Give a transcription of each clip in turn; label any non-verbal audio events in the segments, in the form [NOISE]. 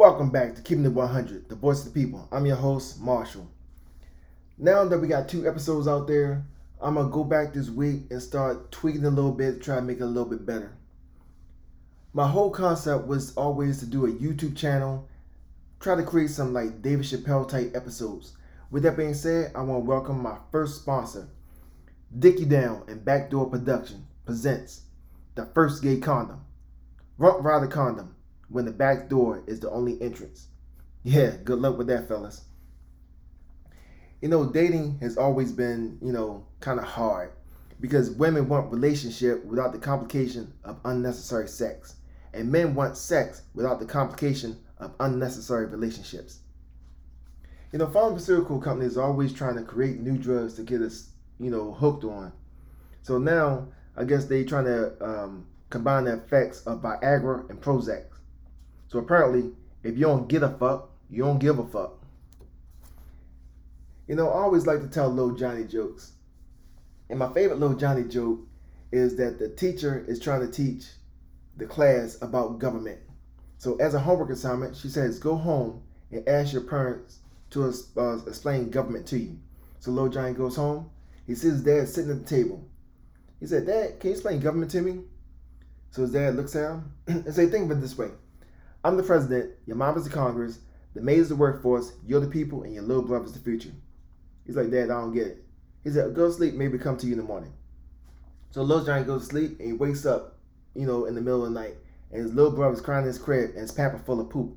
Welcome back to Keeping It 100, the voice of the people. I'm your host, Marshall. Now that we got two episodes out there, I'm gonna go back this week and start tweaking a little bit, try to make it a little bit better. My whole concept was always to do a YouTube channel, try to create some like David Chappelle type episodes. With that being said, I want to welcome my first sponsor, Dick You Down and Backdoor Production presents the first gay condom. Rump Rider condom when the back door is the only entrance. Yeah, good luck with that, fellas. You know, dating has always been, you know, kind of hard because women want relationship without the complication of unnecessary sex, and men want sex without the complication of unnecessary relationships. You know, pharmaceutical companies are always trying to create new drugs to get us, you know, hooked on. So now, I guess they trying to um, combine the effects of Viagra and Prozac. So apparently, if you don't get a fuck, you don't give a fuck. You know, I always like to tell little Johnny jokes. And my favorite little Johnny joke is that the teacher is trying to teach the class about government. So as a homework assignment, she says, go home and ask your parents to uh, explain government to you. So little Johnny goes home. He sees his dad sitting at the table. He said, Dad, can you explain government to me? So his dad looks at him [CLEARS THROAT] and say, think of it this way. I'm the president, your mom is the Congress, the maid is the workforce, you're the people, and your little brother's the future. He's like, Dad, I don't get it. He said, Go to sleep, maybe come to you in the morning. So little Johnny goes to sleep and he wakes up, you know, in the middle of the night, and his little brother's crying in his crib and his pamper full of poop.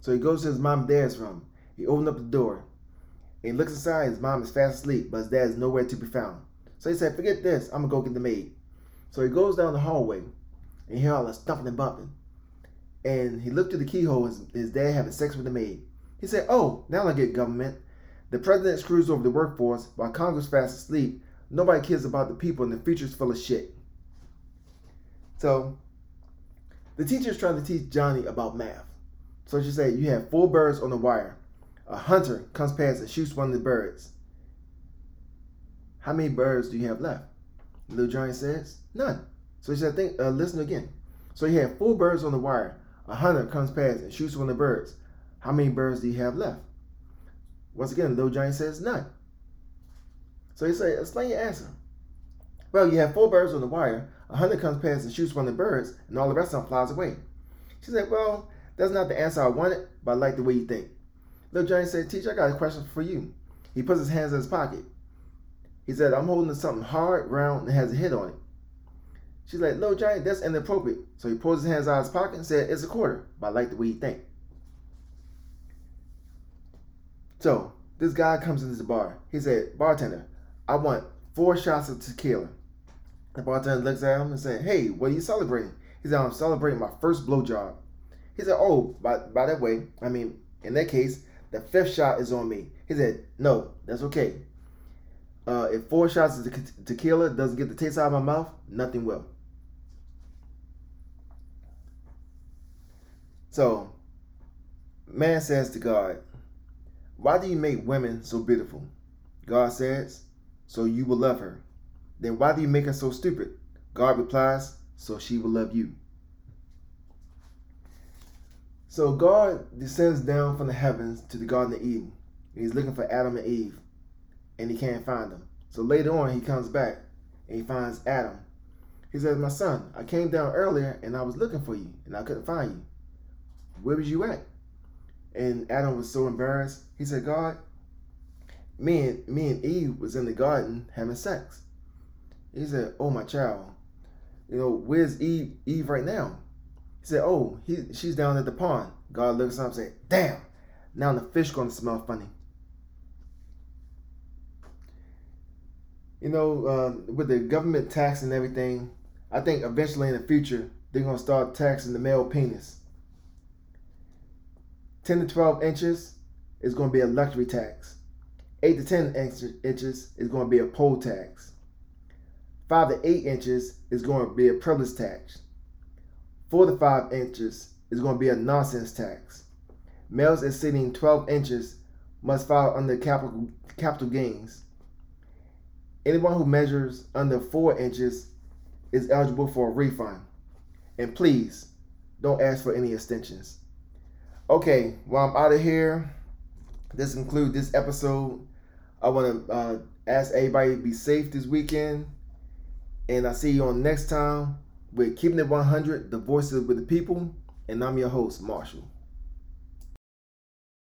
So he goes to his mom and dad's room. He opens up the door. And he looks inside, his mom is fast asleep, but his dad is nowhere to be found. So he said, Forget this, I'm gonna go get the maid. So he goes down the hallway and he hear all the stumping and bumping and he looked through the keyhole. His, his dad having sex with the maid. He said, "Oh, now I get government. The president screws over the workforce while Congress fast asleep. Nobody cares about the people, and the future's full of shit." So, the teacher is trying to teach Johnny about math. So she said, "You have four birds on the wire. A hunter comes past and shoots one of the birds. How many birds do you have left?" Little Johnny says, "None." So she said, "Think, uh, listen again." So you have four birds on the wire. A hunter comes past and shoots one of the birds. How many birds do you have left? Once again, Little Johnny says none. So he said, explain your answer. Well, you have four birds on the wire. A hunter comes past and shoots one of the birds, and all the rest of them flies away. She said, well, that's not the answer I wanted, but I like the way you think. Little Johnny said, teacher, I got a question for you. He puts his hands in his pocket. He said, I'm holding something hard, round, and has a hit on it. She's like, Little Johnny, that's inappropriate. So he pulls his hands out of his pocket and said, It's a quarter, but I like the way you think. So this guy comes into the bar. He said, Bartender, I want four shots of tequila. The bartender looks at him and said, Hey, what are you celebrating? He said, I'm celebrating my first blowjob. He said, Oh, by, by that way, I mean, in that case, the fifth shot is on me. He said, No, that's okay. Uh, if four shots of tequila doesn't get the taste out of my mouth, nothing will. So, man says to God, Why do you make women so beautiful? God says, So you will love her. Then why do you make her so stupid? God replies, So she will love you. So God descends down from the heavens to the Garden of Eden. He's looking for Adam and Eve, and he can't find them. So later on, he comes back and he finds Adam. He says, My son, I came down earlier and I was looking for you, and I couldn't find you where was you at? And Adam was so embarrassed. He said, God, me and me and Eve was in the garden having sex. He said, Oh my child, you know, where's Eve Eve right now? He said, Oh, he, she's down at the pond. God looks up and said, Damn, now the fish gonna smell funny. You know, uh, with the government tax and everything, I think eventually in the future they're gonna start taxing the male penis. 10 to 12 inches is going to be a luxury tax. 8 to 10 inches is going to be a poll tax. 5 to 8 inches is going to be a privilege tax. 4 to 5 inches is going to be a nonsense tax. Males exceeding 12 inches must file under capital, capital gains. Anyone who measures under 4 inches is eligible for a refund. And please, don't ask for any extensions. Okay, while I'm out of here, this concludes this episode. I want to uh, ask everybody to be safe this weekend. And I'll see you on next time with Keeping It 100, the voices with the people. And I'm your host, Marshall.